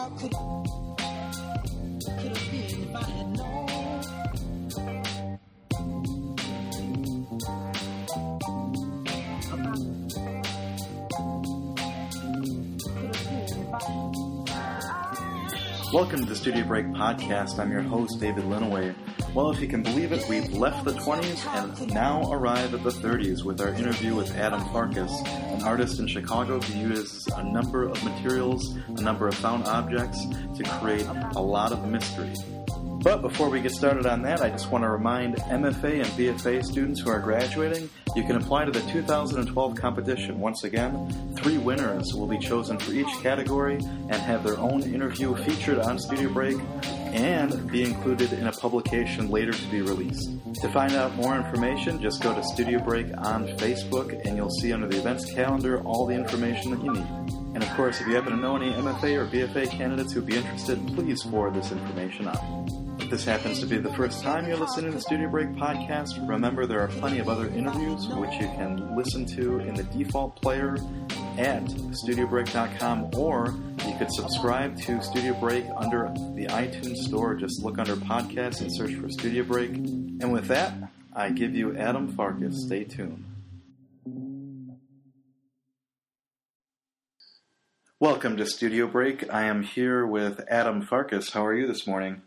How could could have been if I had known? Welcome to the Studio Break Podcast. I'm your host, David Linaway. Well, if you can believe it, we've left the 20s and now arrive at the 30s with our interview with Adam Farcus, an artist in Chicago who uses a number of materials, a number of found objects to create a lot of mystery. But before we get started on that, I just want to remind MFA and BFA students who are graduating, you can apply to the 2012 competition. Once again, three winners will be chosen for each category and have their own interview featured on Studio Break and be included in a publication later to be released. To find out more information, just go to Studio Break on Facebook and you'll see under the events calendar all the information that you need. And of course, if you happen to know any MFA or BFA candidates who'd be interested, please forward this information on. If this happens to be the first time you're listening to the Studio Break podcast, remember there are plenty of other interviews which you can listen to in the default player at studiobreak.com or you could subscribe to Studio Break under the iTunes store. Just look under podcasts and search for Studio Break. And with that, I give you Adam Farcus. Stay tuned. Welcome to Studio Break. I am here with Adam Farcus. How are you this morning?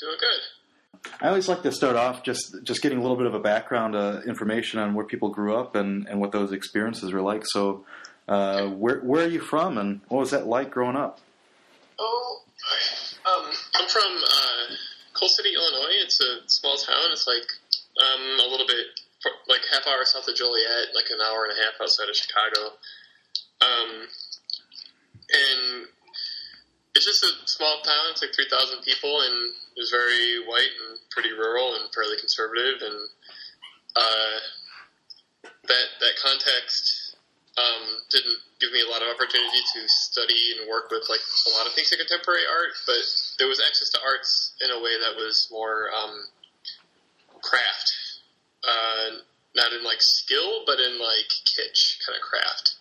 Doing good. I always like to start off just just getting a little bit of a background uh, information on where people grew up and, and what those experiences were like. So, uh, where where are you from, and what was that like growing up? Oh, um, I'm from uh, Coal City, Illinois. It's a small town. It's like um, a little bit like half hour south of Joliet, like an hour and a half outside of Chicago. Um, and it's just a small town. It's like three thousand people, and it was very white and pretty rural and fairly conservative. And uh, that that context um, didn't give me a lot of opportunity to study and work with like a lot of things in contemporary art, but there was access to arts in a way that was more um, craft, uh, not in like skill, but in like kitsch kind of craft.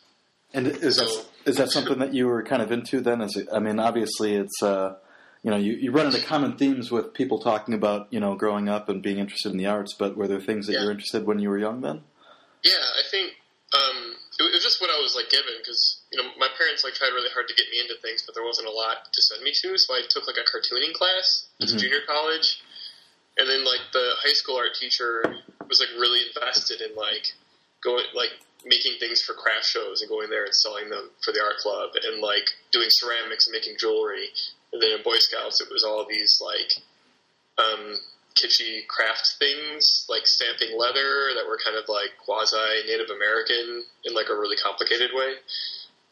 And is that So- is that something that you were kind of into then? As I mean, obviously, it's uh, you know you, you run into common themes with people talking about you know growing up and being interested in the arts. But were there things that you were interested when you were young then? Yeah, I think um, it, was just what I was like given because you know my parents like tried really hard to get me into things, but there wasn't a lot to send me to. So I took like a cartooning class at Mhm. junior college, and then like the high school art teacher was like really invested in like going like making things for craft shows and going there and selling them for the art club and like doing ceramics and making jewelry. And then in Boy Scouts, it was all these like um, kitschy craft things, like stamping leather that were kind of like quasi Native American in like a really complicated way.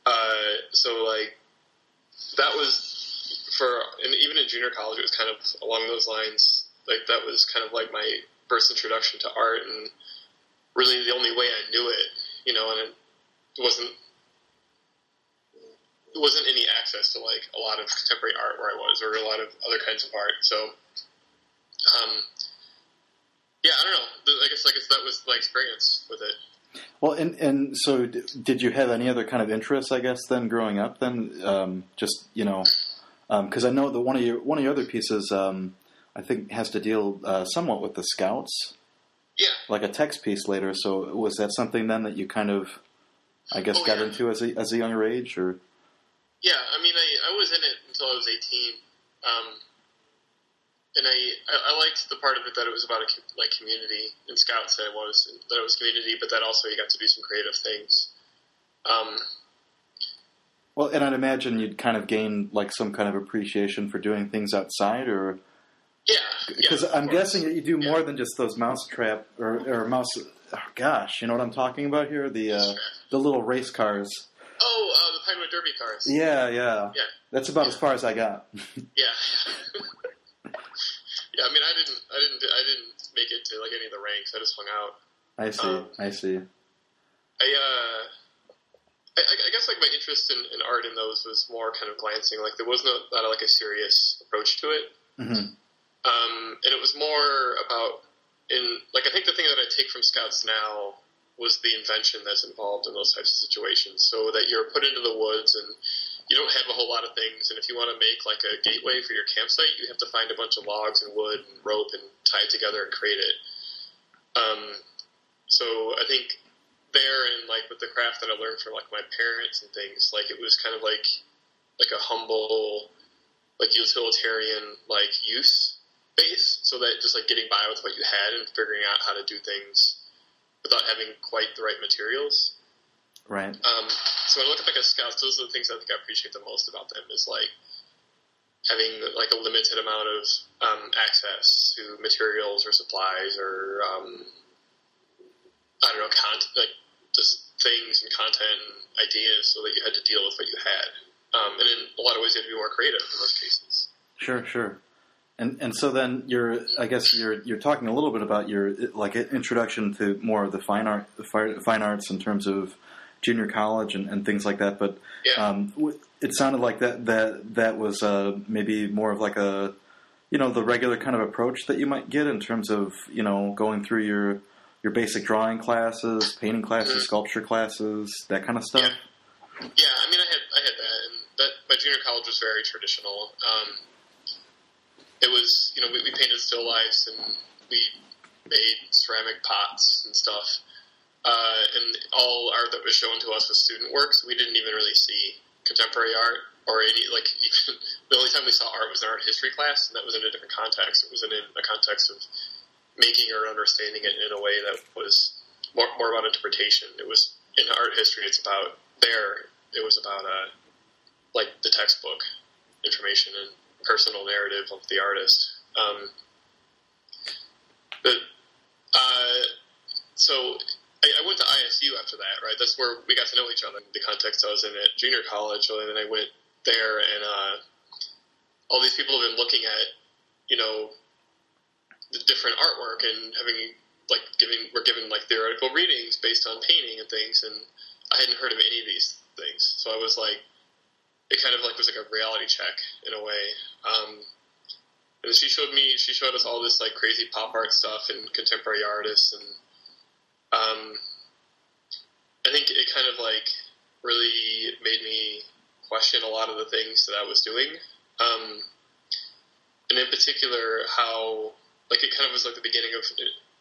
Uh, so like that was for, and even in junior college, it was kind of along those lines. Like that was kind of like my first introduction to art, and really the only way I knew it, you know, and it wasn't. There wasn't any access to like a lot of contemporary art where I was, or a lot of other kinds of art. So, um, yeah, I don't know. I guess I guess that was my experience with it. Well, and and so d- did you have any other kind of interests? I guess then growing up, then um, just you know, because I know that one of your one of your other pieces, um, I think, has to deal uh, somewhat with the Scouts, Yeah, like a text piece later. So was that something then that you kind of, I guess, Oh, got yeah. into as a as a younger age, or yeah. I mean, I, I was in it until I was eighteen, um, and I, I liked the part of it that it was about a like community in Scouts that it was that it was community, but that also you got to do some creative things. Um, well, and I'd imagine you'd kind of gain like some kind of appreciation for doing things outside, or yeah, because yeah, I'm course. guessing that you do Yeah. more than just those mouse trap or, or mouse. Oh gosh, you know what I'm talking about here? The uh, the little race cars. Oh, uh, the Pinewood Derby cars. Yeah, yeah. Yeah. That's about as far as I got. Yeah. yeah, I mean, I didn't, I didn't, I didn't make it to like any of the ranks. I just hung out. I see. Um, I see. I, uh, I, I guess like my interest in, in art in those was more kind of glancing. Like there was no not like a serious approach to it. hmm Um, and it was more about in like I think the thing that I take from Scouts now was the invention that's involved in those types of situations. So that you're put into the woods and you don't have a whole lot of things, and if you want to make like a gateway for your campsite, you have to find a bunch of logs and wood and rope and tie it together and create it. Um, so I think there and like with the craft that I learned from like my parents and things, like it was kind of like like a humble, like utilitarian like use base, so that just like getting by with what you had and figuring out how to do things without having quite the right materials. Right. Um, so when I look at like a scout, those are the things I think I appreciate the most about them is like having like a limited amount of um, access to materials or supplies or um, I don't know, like just things and content and ideas, so that you had to deal with what you had. Um, and in a lot of ways, you had to be more creative in most cases. Sure, sure. And and so then you're, I guess you're you're talking a little bit about your like introduction to more of the fine art, the fine arts in terms of junior college and, and things like that. But Yeah. um, it sounded like that that that was uh, maybe more of like a you know the regular kind of approach that you might get in terms of you know going through your your basic drawing classes, painting classes, Mhm. sculpture classes, that kind of stuff. Yeah. Yeah, I mean, I had I had that, and that my junior college was very traditional. Um, it was, you know, we, we painted still lifes and we made ceramic pots and stuff, uh, and all art that was shown to us was student works. We didn't even really see contemporary art or any like even the only time we saw art was in art history class, and that was in a different context. It was in a context of making or understanding it in a way that was more, more about interpretation. It was in art history. It's about there. It was about uh, like the textbook information and personal narrative of the artist. Um, but uh, so I, I went to ISU after that. Right, that's where we got to know each other. The context I was in at junior college, and then I went there, and uh, all these people have been looking at, you know, the different artwork and having like giving we're given like theoretical readings based on painting and things, and I hadn't heard of any of these things, so I was like, it kind of like was like a reality check in a way. Um, and she showed me, she showed us all this like crazy pop art stuff and contemporary artists, and um, I think it kind of like really made me question a lot of the things that I was doing, um, and in particular how like it kind of was like the beginning of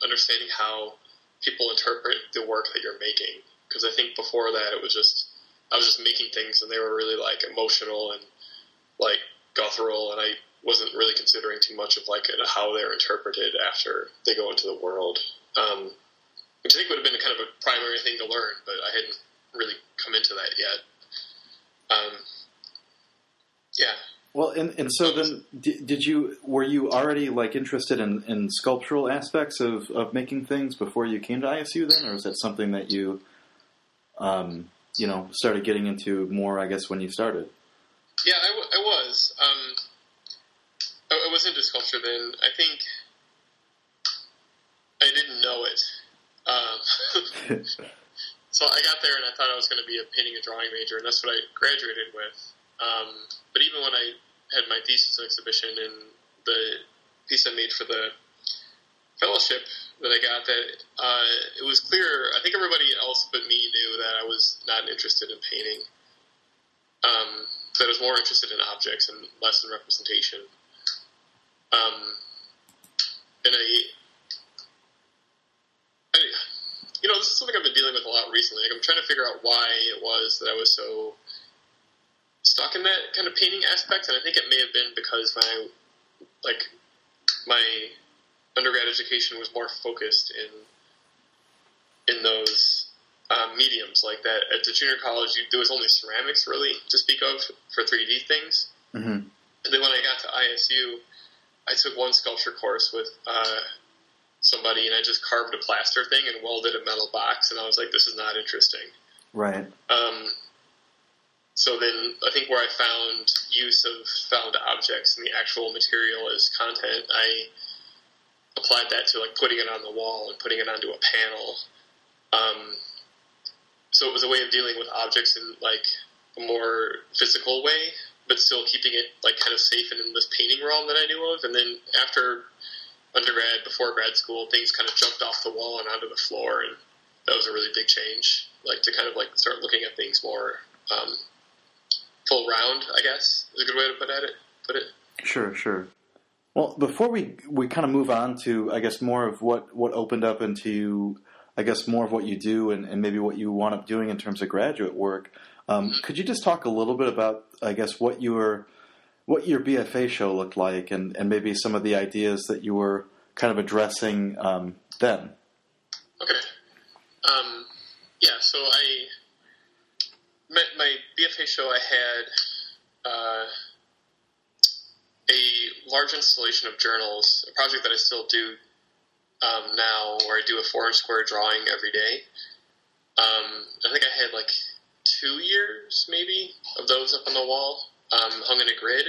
understanding how people interpret the work that you're making. Because I think before that it was just I was just making things and they were really like emotional and like guttural, and I wasn't really considering too much of like how they're interpreted after they go into the world. Um, which I think would have been kind of a primary thing to learn, but I hadn't really come into that yet. Um, yeah. Well, and, and so then, did, did you were you already like interested in, in sculptural aspects of, of making things before you came to ISU then, or is that something that you, um, you know, started getting into more? I guess when you started. Yeah, I, w- I was. Um, I, I was into sculpture then. I think I didn't know it. Um, so I got there and I thought I was going to be a painting and drawing major, and that's what I graduated with. Um, but even when I had my thesis exhibition and the piece I made for the fellowship that I got, that uh, it was clear. I think everybody else but me knew that I was not interested in painting. Um, that I was more interested in objects and less in representation. Um, and I, I, you know, this is something I've been dealing with a lot recently. Like I'm trying to figure out why it was that I was so stuck in that kind of painting aspect, and I think it may have been because my, like, my undergrad education was more focused in in those um, mediums like that. At the junior college, you, there was only ceramics really to speak of for 3D things. Mm-hmm. And then when I got to ISU, I took one sculpture course with uh, somebody, and I just carved a plaster thing and welded a metal box, and I was like, "This is not interesting." Right. Um, so then, I think where I found use of found objects and the actual material as content, I applied that to like putting it on the wall and putting it onto a panel. Um, so it was a way of dealing with objects in like a more physical way, but still keeping it like kind of safe and in this painting realm that I knew of. And then after undergrad, before grad school, things kind of jumped off the wall and onto the floor, and that was a really big change. Like to kind of like start looking at things more um, full round. I guess is a good way to put at it. Put it. Sure, sure. Well, before we we kind of move on to, I guess, more of what what opened up into, I guess, more of what you do and, and maybe what you wound up doing in terms of graduate work. Um, Could you just talk a little bit about, I guess, what your what your BFA show looked like, and, and maybe some of the ideas that you were kind of addressing um, then? Okay. Um, yeah, so I my, my BFA show I had uh, a large installation of journals, a project that I still do um, now, where I do a four inch square drawing every day. Um, I think I had like two years maybe of those up on the wall, um, hung in a grid,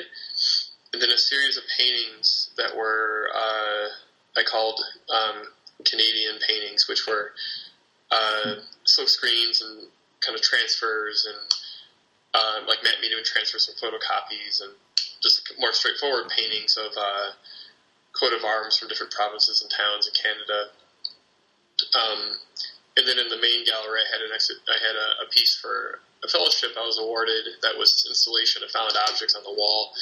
and then a series of paintings that were uh, I called um, Canadian paintings, which were uh, silk screens and kind of transfers and uh, like matte medium transfers and photocopies and just more straightforward paintings of uh, coat of arms from different provinces and towns in Canada. Um, and then in the main gallery, I had an. I had a, a piece for a fellowship I was awarded that was this installation of found objects on the wall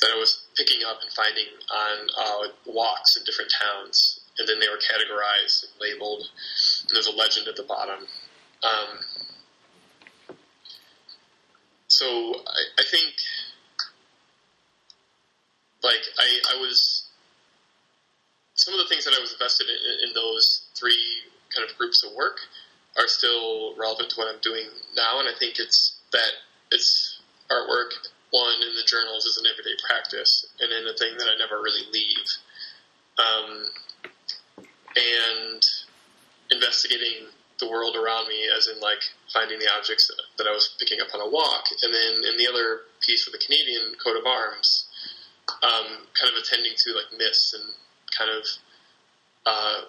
that I was picking up and finding on uh, walks in different towns, and then they were categorized and labeled. And there's a legend at the bottom. Um, so I, I think, like I, I was some of the things that I was invested in, in those three kind of groups of work are still relevant to what I'm doing now, and I think it's that it's artwork one in the journals is an everyday practice and in a thing that I never really leave. Um, and investigating the world around me, as in like finding the objects that, I was picking up on a walk, and then in the other piece for the Canadian coat of arms, um, kind of attending to like myths and kind of uh,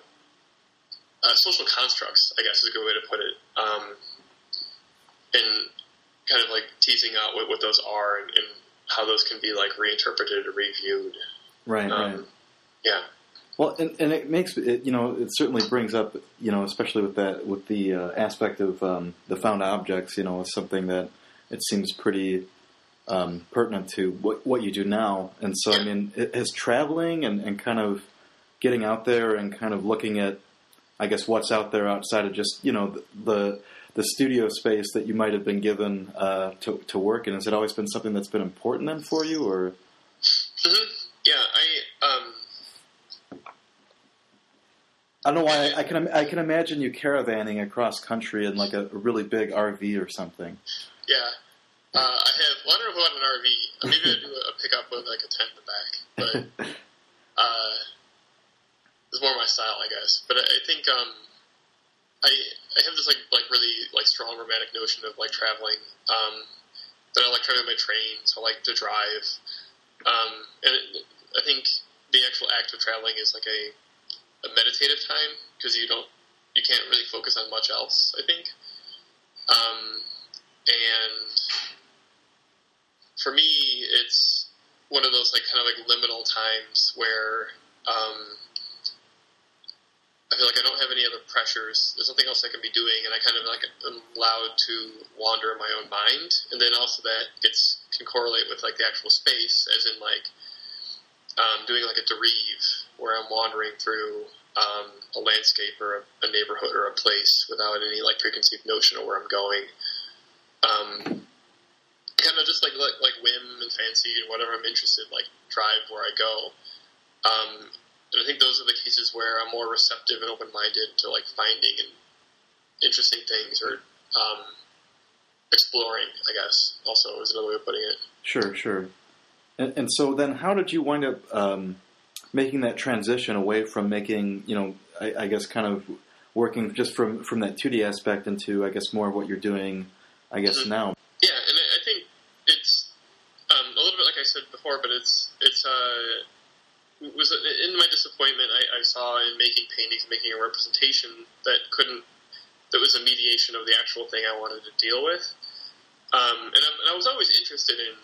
uh, social constructs, I guess is a good way to put it, um, and kind of like teasing out what, what those are and, and, how those can be like reinterpreted or reviewed. Right, Um, right. Yeah. Well, and, and it makes it, you know it certainly brings up you know especially with that with the uh, aspect of um, the found objects you know is something that it seems pretty um, pertinent to what what you do now. And so I mean, it, has traveling and, and kind of getting out there and kind of looking at I guess what's out there outside of just you know the the, the studio space that you might have been given uh, to to work in. Has it always been something that's been important then for you or? hmm Yeah. I um. I don't know why I, I can I can imagine you caravanning across country in like a, a really big RV or something. Yeah. Uh, I have. Well, I don't know about an RV. Maybe I do a pickup with like a tent in the back, but uh, it's more my style, I guess. But I, I think um, I I have this like like really like strong romantic notion of like traveling. Um, that I like traveling by train, so I like to drive. Um, and it, I think the actual act of traveling is like a, a meditative time because you don't you can't really focus on much else. I think. Um, and for me, it's one of those like kind of like liminal times where um, I feel like I don't have any other pressures. There's nothing else I can be doing, and I kind of like am allowed to wander in my own mind. And then also that gets can correlate with like the actual space, as in like um, doing like a dérive where I'm wandering through um, a landscape or a, a neighborhood or a place without any like preconceived notion of where I'm going. Um, kind of just like, like like whim and fancy and whatever I'm interested, like drive where I go. Um, and I think those are the cases where I'm more receptive and open minded to like finding and interesting things or um, exploring. I guess also is another way of putting it. Sure, sure. And, and so then, how did you wind up um, making that transition away from making, you know, I, I guess kind of working just from from that 2D aspect into, I guess, more of what you're doing, I guess Mhm. now. Yeah, and I, I think it's um, a little bit like I said before, but it's it's uh, it was in my disappointment I, I saw in making paintings, making a representation that couldn't that was a mediation of the actual thing I wanted to deal with. Um, and, I, and I was always interested in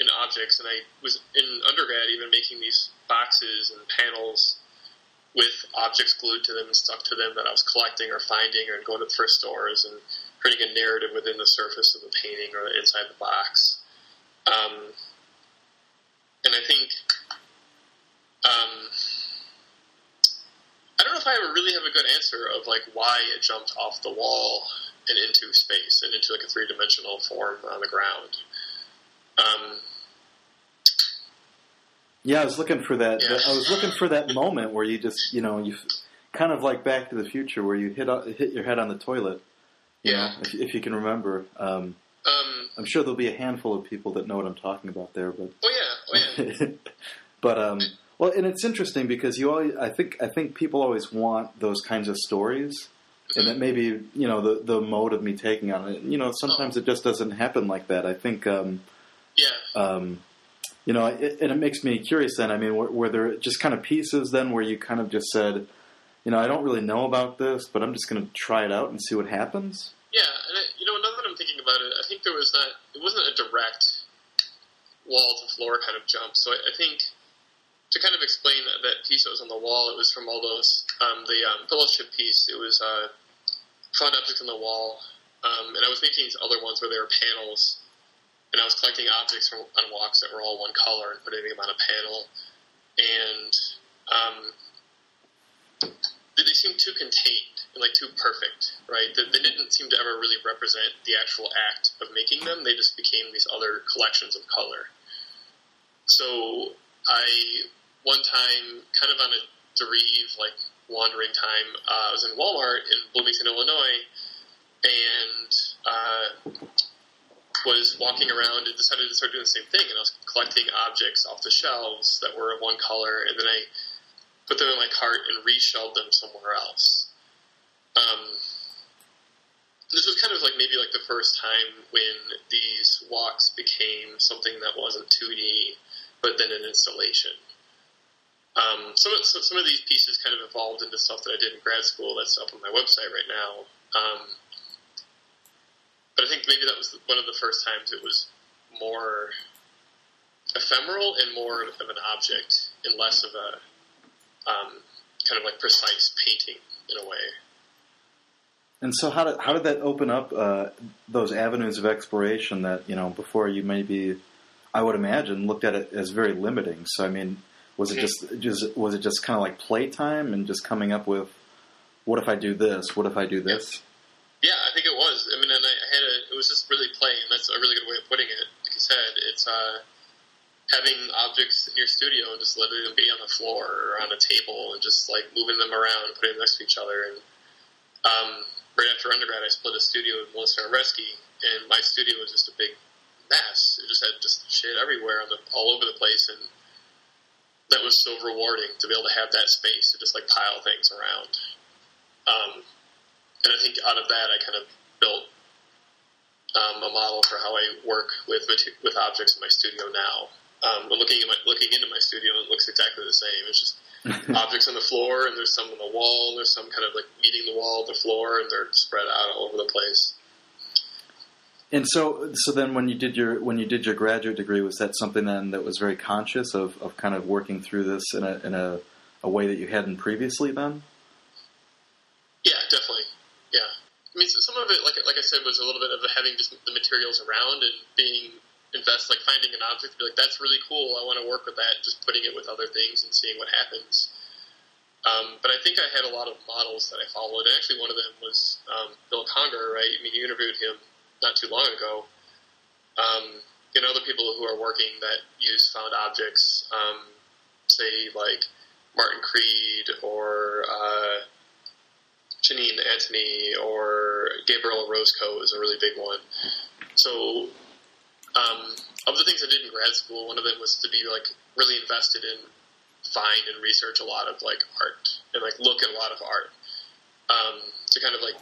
in objects, and I was in undergrad even making these boxes and panels with objects glued to them and stuck to them that I was collecting or finding or going to thrift stores and creating a narrative within the surface of the painting or inside the box. Um, and I think, um, I don't know if I ever really have a good answer of like why it jumped off the wall and into space and into like a three dimensional form on the ground. Um, Yeah, I was looking for that. Yeah. I was looking for that moment where you just, you know, you kind of like Back to the Future, where you hit hit your head on the toilet. Yeah. if, if you can remember. Um, um, I'm sure there'll be a handful of people that know what I'm talking about there, but oh yeah, oh yeah. but um, well, and it's interesting because you always, I think, I think people always want those kinds of stories, and that maybe you know the the mode of me taking on it. You know, sometimes it just doesn't happen like that. I think. Um, Yeah. um, you know, it, and it makes me curious. Then, I mean, were, were there just kind of pieces then where you kind of just said, you know, I don't really know about this, but I'm just going to try it out and see what happens. Yeah, and I, you know, now that I'm thinking about it, I think there was not, it wasn't a direct wall to floor kind of jump. So I, I think to kind of explain that, that piece that was on the wall, it was from all those, um, the um, fellowship piece, it was uh, found objects on the wall. Um, and I was making these other ones where there were panels, and I was collecting objects from, on walks that were all one color and putting them on a panel. And um, they they seemed too contained and like too perfect, right? They, they didn't seem to ever really represent the actual act of making them. They just became these other collections of color. So I, one time, kind of on a dérive, like wandering time, uh, I was in Walmart in Bloomington, Illinois, and uh, was walking around and decided to start doing the same thing. And I was collecting objects off the shelves that were one color, and then I put them in my cart and reshelved them somewhere else. Um, this was kind of like maybe like the first time when these walks became something that wasn't 2D, but then an installation. Um, some, of, some of these pieces kind of evolved into stuff that I did in grad school that's up on my website right now. Um, but I think maybe that was one of the first times it was more ephemeral and more of an object and less of a um, kind of like precise painting in a way. And so, how did how did that open up uh, those avenues of exploration that you know before you maybe, I would imagine, looked at it as very limiting. So, I mean, was it just just was it just kind of like playtime and just coming up with, what if I do this? What if I do this? Yeah, I think it was. I mean, and I had a, it was just really plain. That's a really good way of putting it. Like you said, it's uh, having objects in your studio and just letting them be on the floor or on a table and just like moving them around and putting them next to each other. And um, right after undergrad, I split a studio with Melissa Areski, and my studio was just a big mess. It just had just shit everywhere on the all over the place, and that was so rewarding to be able to have that space to just like pile things around. Um, and I think out of that, I kind of built um, a model for how I work with with objects in my studio now. Um, but looking at my, looking into my studio, it looks exactly the same. It's just objects on the floor, and there's some on the wall, and there's some kind of like meeting the wall, the floor, and they're spread out all over the place. And so, so then when you did your when you did your graduate degree, was that something then that was very conscious of, of kind of working through this in a in a, a way that you hadn't previously then? Yeah, definitely. Yeah, I mean, so some of it, like like I said, was a little bit of having just the materials around and being invest, like finding an object, be like, that's really cool. I want to work with that. Just putting it with other things and seeing what happens. Um, but I think I had a lot of models that I followed, and actually one of them was um, Bill Conger, right? I mean, you interviewed him not too long ago. Um, you know, other people who are working that use found objects, um, say like Martin Creed or uh, Janine Antoni or Gabriel Orozco is a really big one. So, um, of the things I did in grad school, one of them was to be like really invested in find and research a lot of like art and like look at a lot of art um, to kind of like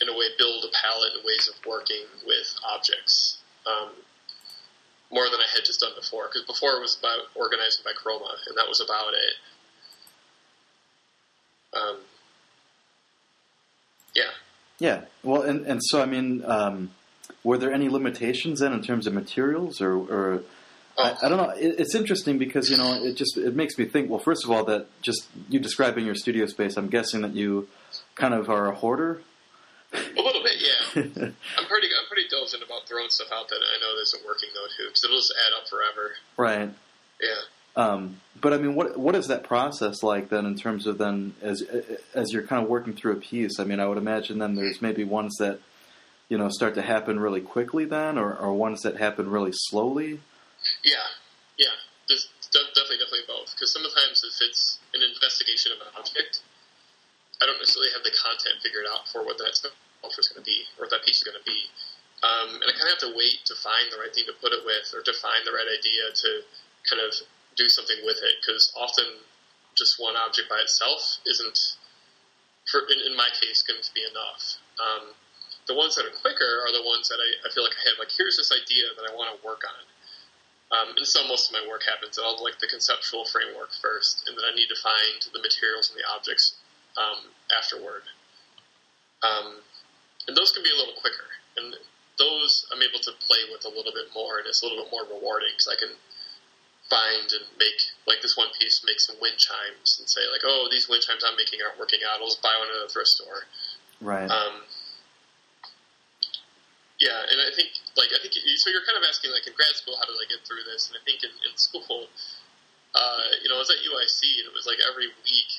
in a way build a palette and ways of working with objects um, more than I had just done before because before it was about organizing by chroma and that was about it. Um, yeah. Yeah. Well, and and so I mean, um, were there any limitations then in terms of materials, or, or I, I don't know? It, it's interesting because you know it just it makes me think. Well, first of all, that just you describing your studio space, I'm guessing that you kind of are a hoarder. A little bit, yeah. I'm pretty, I'm pretty dove intelligent about throwing stuff out that I know isn't working though too, because it'll just add up forever. Right. Yeah. Um, but I mean, what what is that process like then in terms of then as as you're kind of working through a piece? I mean, I would imagine then there's maybe ones that you know start to happen really quickly then, or, or ones that happen really slowly. Yeah, yeah. There's de- definitely, definitely both. Because sometimes if it's an investigation of an object, I don't necessarily have the content figured out for what that sculpture is going to be or what that piece is going to be. Um, and I kind of have to wait to find the right thing to put it with or to find the right idea to kind of do something with it. Because often just one object by itself isn't, for, in, in my case, going to be enough. Um, the ones that are quicker are the ones that I, I feel like I have, like, here's this idea that I want to work on. Um, and so most of my work happens. I'll like the conceptual framework first, and then I need to find the materials and the objects um, afterward. Um, and those can be a little quicker, and those I'm able to play with a little bit more, and it's a little bit more rewarding because I can find and make like this one piece, make some wind chimes, and say like, oh, these wind chimes I'm making aren't working out. I'll just buy one at a thrift store. Right. Um, yeah, and I think like I think so. You're kind of asking like in grad school, how did I get through this? And I think in, in school, uh, you know, I was at UIC, and it was like every week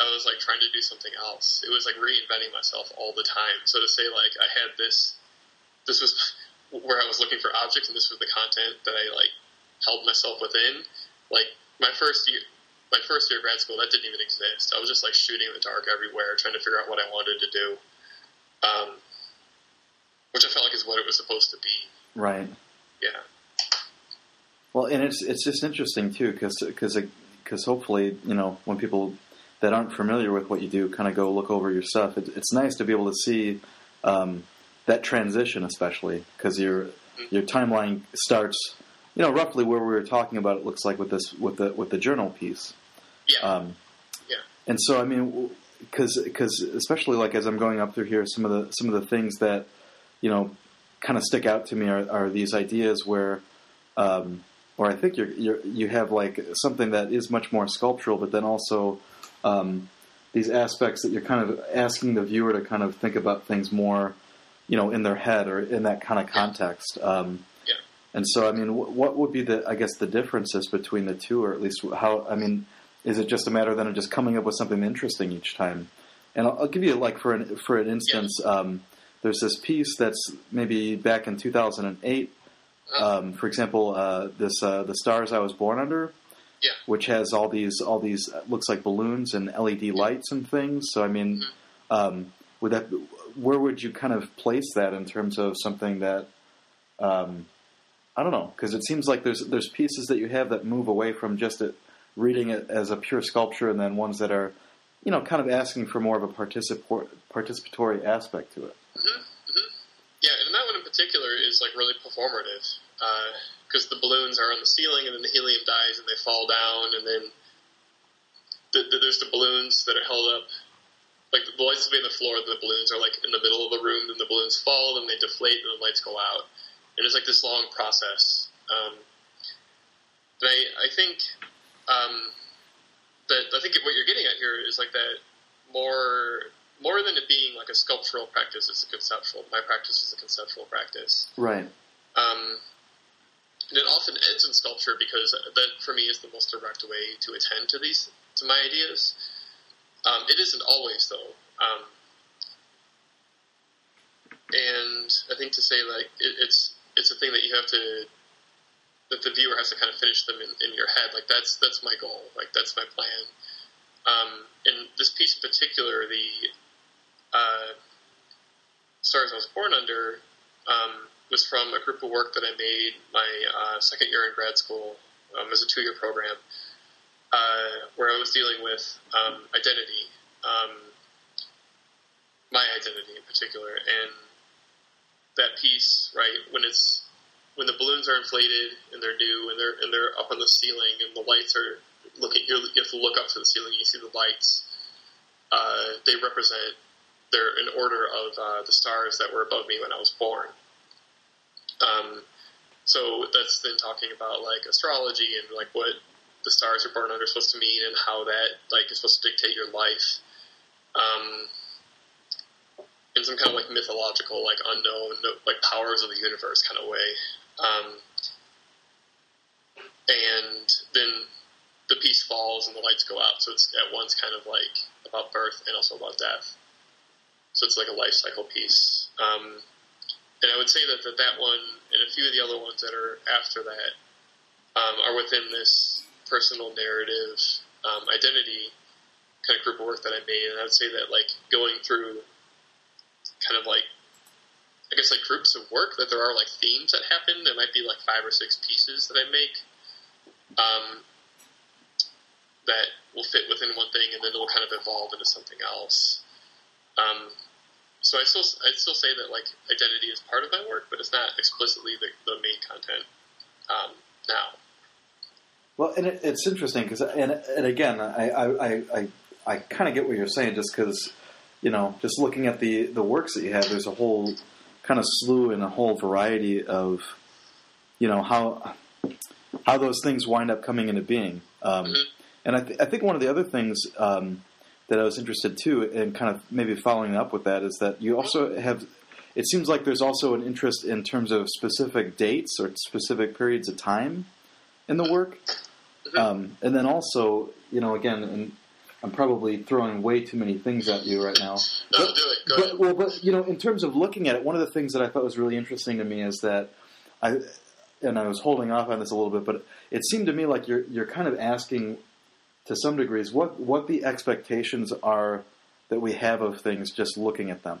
I was like trying to do something else. It was like reinventing myself all the time. So to say like I had this, this was where I was looking for objects, and this was the content that I like held myself within. Like my first year, my first year of grad school, that didn't even exist. I was just like shooting in the dark everywhere, trying to figure out what I wanted to do. Um, which I felt like is what it was supposed to be. Right. Yeah. Well, and it's it's just interesting too, because because because hopefully you know when people that aren't familiar with what you do kind of go look over your stuff. It, it's nice to be able to see um, that transition, especially because your mm-hmm. your timeline starts, you know, roughly where we were talking about. It looks like with this with the with the journal piece. Yeah. Um, yeah. And so I mean, because because especially like as I'm going up through here, some of the some of the things that you know, kind of stick out to me are, are these ideas where, um, or I think you're, you're, you have like something that is much more sculptural, but then also um, these aspects that you're kind of asking the viewer to kind of think about things more, you know, in their head or in that kind of context. Um, yeah. And so, I mean, what would be the, I guess, the differences between the two, or at least how, I mean, is it just a matter then of just coming up with something interesting each time? And I'll, I'll give you like for an for an instance, yeah. um, there's this piece that's maybe back in 2008. Um, for example, uh, this uh, the stars I was born under, yeah. which has all these all these looks like balloons and LED lights and things. So I mean, mm-hmm. um, would that where would you kind of place that in terms of something that um, I don't know because it seems like there's there's pieces that you have that move away from just it, reading it as a pure sculpture, and then ones that are you know kind of asking for more of a particip- participatory aspect to it. Mm-hmm, mm-hmm. Yeah, and that one in particular is like really performative because uh, the balloons are on the ceiling, and then the helium dies, and they fall down, and then the, the, there's the balloons that are held up. Like the lights will be on the floor, the balloons are like in the middle of the room, then the balloons fall, then they deflate, and the lights go out, and it's like this long process. Um, and I, I think um, that I think what you're getting at here is like that more more than it being like a sculptural practice, it's a conceptual. My practice is a conceptual practice. Right. Um, and it often ends in sculpture because that, for me, is the most direct way to attend to these to my ideas. Um, it isn't always though. Um, and I think to say like it, it's it's a thing that you have to that the viewer has to kind of finish them in, in your head. Like that's that's my goal. Like that's my plan. Um, in this piece in particular, the uh, stars I was born under um, was from a group of work that I made my uh, second year in grad school um, as a two year program, uh, where I was dealing with um, identity, um, my identity in particular, and that piece, right, when it's when the balloons are inflated and they're new and they're and they're up on the ceiling and the lights are looking, you have to look up to the ceiling. You see the lights. Uh, they represent they're in order of uh, the stars that were above me when I was born. Um, so that's then talking about like astrology and like what the stars you're born under supposed to mean and how that like is supposed to dictate your life. Um, and some kind of like mythological, like unknown, like powers of the universe kind of way. Um, and then the piece falls and the lights go out, so it's at once kind of like about birth and also about death. So it's like a life cycle piece. Um, and I would say that, that that one and a few of the other ones that are after that um, are within this personal narrative um, identity kind of group of work that I made. And I would say that like going through kind of like I guess like groups of work that there are like themes that happen. There might be like five or six pieces that I make um, that will fit within one thing, and then it will kind of evolve into something else. Um, so I still I still say that like identity is part of my work, but it's not explicitly the, the main content um, now. Well, and it, it's interesting because, and, and again, I I, I, I kind of get what you're saying, just because you know, just looking at the the works that you have, there's a whole kind of slew and a whole variety of, you know, how how those things wind up coming into being. Um, Mhm. And I, th- I think one of the other things um, that I was interested too, and kind of maybe following up with that, is that you also have. It seems like there's also an interest in terms of specific dates or specific periods of time in the work, Mhm. um, and then also, you know, again, and I'm probably throwing way too many things at you right now. No, But- do it. Go but, ahead. well, but you know, in terms of looking at it, one of the things that I thought was really interesting to me is that I, and I was holding off on this a little bit, but it seemed to me like you're you're kind of asking, to some degrees, what what the expectations are that we have of things just looking at them,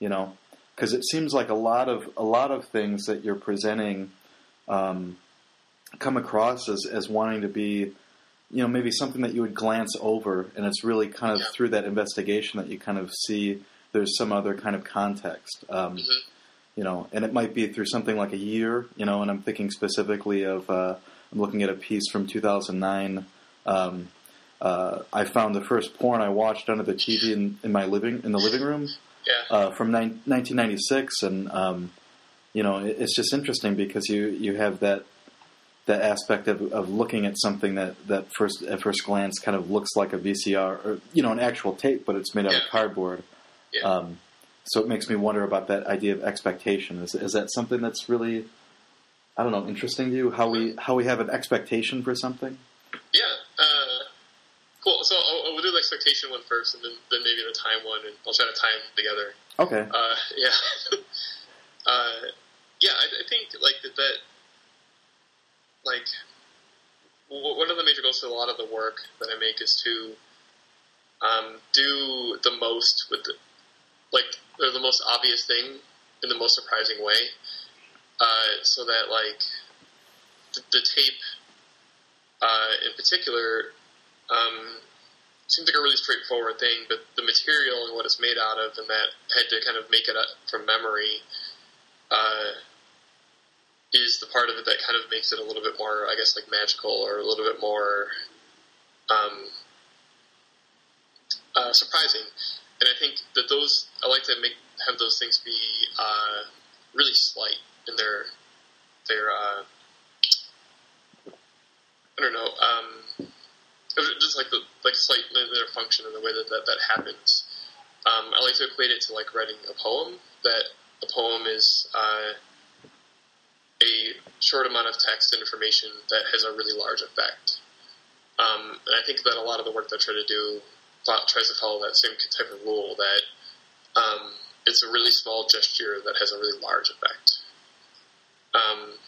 you know, because it seems like a lot of a lot of things that you're presenting um, come across as as wanting to be. You know, maybe something that you would glance over, and it's really kind of Yeah. through that investigation that you kind of see there's some other kind of context. Um, Mhm. You know, and it might be through something like a year. You know, and I'm thinking specifically of uh, I'm looking at a piece from 2009. Um, uh, I found the first porn I watched under the TV in, in my living in the living room Yeah. uh, from nine, 1996, and um, you know, it, it's just interesting because you you have that that aspect of, of looking at something that, that first at first glance kind of looks like a VCR or you know an actual tape, but it's made out of cardboard. Yeah. Um, so it makes me wonder about that idea of expectation. Is is that something that's really I don't know interesting to you? How we how we have an expectation for something? So I'll, I'll do the expectation one first, and then, then maybe the time one, and I'll try to tie them together. Okay. Uh, yeah. uh, yeah, I, I think like that, that like w- one of the major goals for a lot of the work that I make is to um, do the most with the like or the most obvious thing in the most surprising way, uh, so that like the, the tape uh, in particular um, seems like a really straightforward thing, but the material and what it's made out of, and that had to kind of make it up from memory, uh, is the part of it that kind of makes it a little bit more, I guess, like magical or a little bit more um, uh, surprising. And I think that those, I like to make have those things be uh, really slight in their their uh, I don't know. Um, just like the like slight their function and the way that that, that happens. Um, I like to equate it to like writing a poem. That a poem is uh, a short amount of text and information that has a really large effect. Um, and I think that a lot of the work that I try to do tries to follow that same type of rule. That um, it's a really small gesture that has a really large effect. Um,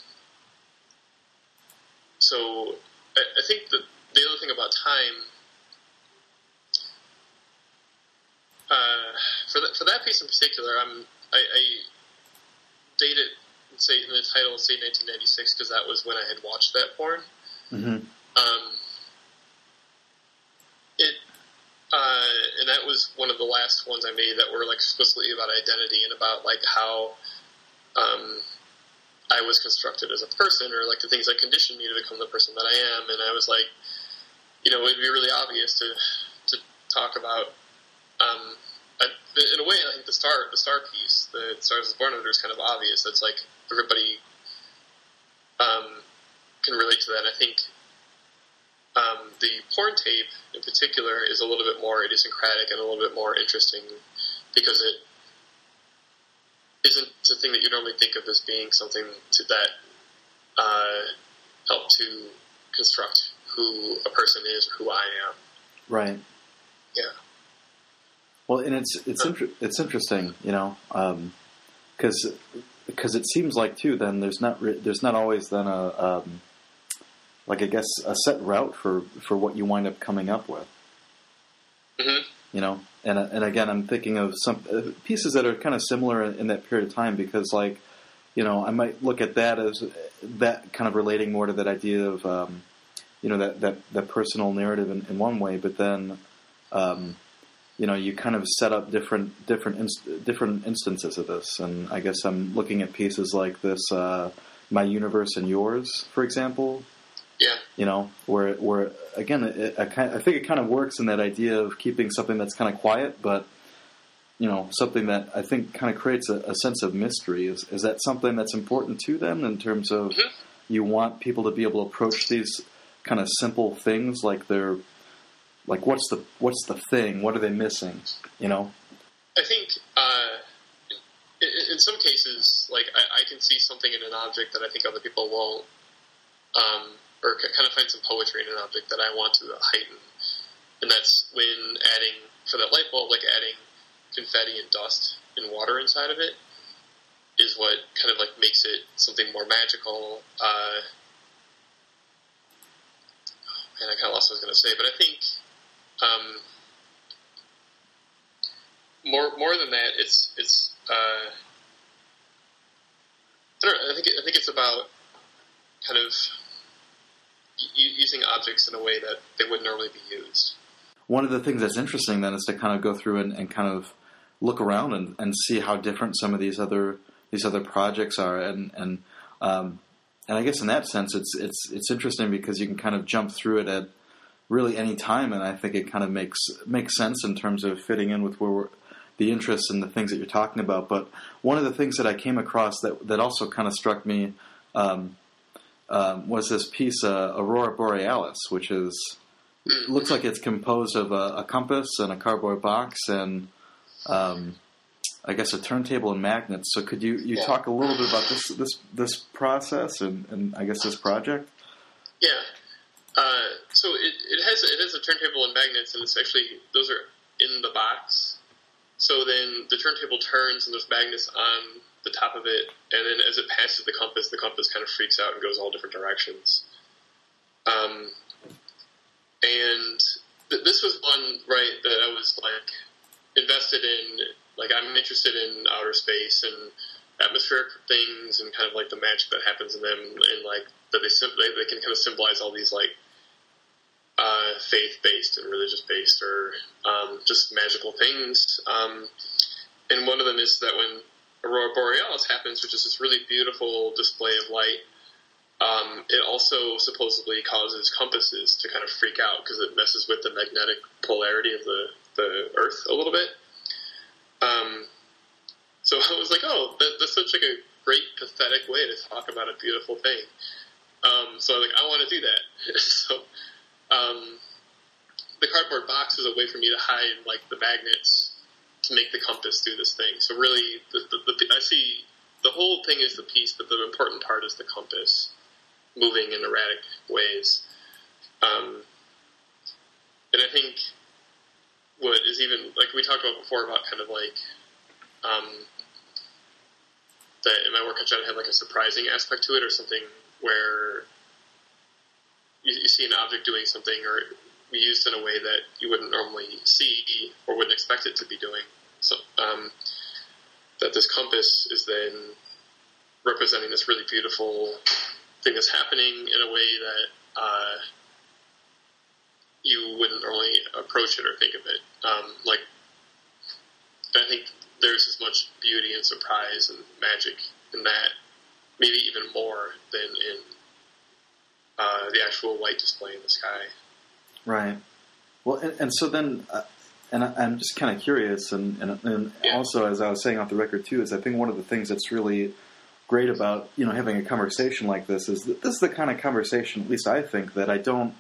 so I, I think that the other thing about time, uh, for that for that piece in particular, I'm I, I date it say in the title say 1996 because that was when I had watched that porn. hmm Um, it uh, and that was one of the last ones I made that were like explicitly about identity and about like how um, I was constructed as a person or like the things that conditioned me to become the person that I am. And I was like, you know, it'd be really obvious to to talk about. Um, in a way, I think the star the star piece, the stars is born under, is kind of obvious. It's like everybody um, can relate to that. I think um, the porn tape, in particular, is a little bit more idiosyncratic and a little bit more interesting because it isn't a thing that you normally think of as being something to, that uh, help to construct who a person is or who I am. Right. Yeah. Well, and it's it's inter- it's interesting, you know, because because it seems like too. Then there's not re- there's not always then a um, like I guess a set route for for what you wind up coming up with. hmm You know, and and again, I'm thinking of some uh, pieces that are kind of similar in, in that period of time because, like, you know, I might look at that as that kind of relating more to that idea of, um, you know, that that that personal narrative in, in one way, but then. Um, you know, you kind of set up different different inst- different instances of this, and I guess I'm looking at pieces like this, uh, "My Universe and Yours," for example. Yeah. You know, where where again, it, I, kind I think it kind of works in that idea of keeping something that's kind of quiet, but you know, something that I think kind of creates a, a sense of mystery. Is is that something that's important to them in terms of Mhm. you want people to be able to approach these kind of simple things like they're like what's the what's the thing? What are they missing? You know? I think uh, in, some cases, like I, I can see something in an object that I think other people won't, um, or kind of find some poetry in an object that I want to heighten, and that's when adding for that light bulb, like adding confetti and dust and water inside of it, is what kind of like makes it something more magical. Uh, man, I kind of lost what I was going to say, but I think. Um, more more than that, it's it's. Uh, I know. I think I think it's about kind of u- using objects in a way that they wouldn't normally be used. One of the things that's interesting then is to kind of go through and, and kind of look around and, and see how different some of these other these other projects are, and and um, and I guess in that sense, it's it's it's interesting because you can kind of jump through it at really any time, and I think it kind of makes makes sense in terms of fitting in with where we're, the interests and the things that you're talking about. But one of the things that I came across that that also kind of struck me um, um, was this piece, uh, Aurora Borealis, which is looks like it's composed of a, a compass and a cardboard box and um, I guess a turntable and magnets. So could you, you Yeah. talk a little bit about this this this process and, and I guess this project? Yeah. Uh, so it, it has it has a turntable and magnets, and it's actually those are in the box. So then the turntable turns, and there's magnets on the top of it, and then as it passes the compass, the compass kind of freaks out and goes all different directions. Um, and th- this was one right that I was like invested in. Like I'm interested in outer space and atmospheric things and kind of like the magic that happens in them, and like that they they, they can kind of symbolize all these like uh, faith based and religious based or um, just magical things. Um, and one of them is that when aurora borealis happens, which is this really beautiful display of light. Um, it also supposedly causes compasses to kind of freak out because it messes with the magnetic polarity of the, the Earth a little bit. Um, so I was like, oh, that, that's such like a great pathetic way to talk about a beautiful thing. Um, so I was like, I want to do that. so um, the cardboard box is a way for me to hide like the magnets to make the compass do this thing. So really, the, the, the, I see the whole thing is the piece, but the important part is the compass moving in erratic ways. Um, and I think what is even like we talked about before about kind of like um, that in my work I try to have like a surprising aspect to it or something where you, you see an object doing something or used in a way that you wouldn't normally see or wouldn't expect it to be doing. So um, that this compass is then representing this really beautiful thing that's happening in a way that uh, you wouldn't normally approach it or think of it. Um, like, I think there's as much beauty and surprise and magic in that, maybe even more than in uh, the actual light display in the sky. Right. Well, and, and so then, uh, and I, I'm just kind of curious, and, and, and Yeah. also as I was saying off the record too, is I think one of the things that's really great about you know having a conversation like this is that this is the kind of conversation, at least I think, that I don't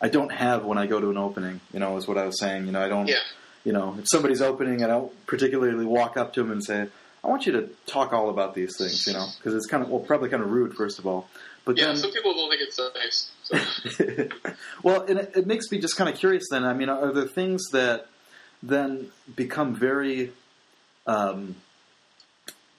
I don't have when I go to an opening. You know, is what I was saying. You know, I don't. Yeah. You know, if somebody's opening, I don't particularly walk up to them and say, I want you to talk all about these things, you know, because it's kind of well, probably kind of rude, first of all. But Yeah, then, some people don't think it's so nice. So, well, and it, it makes me just kind of curious. Then, I mean, are there things that then become very? Um,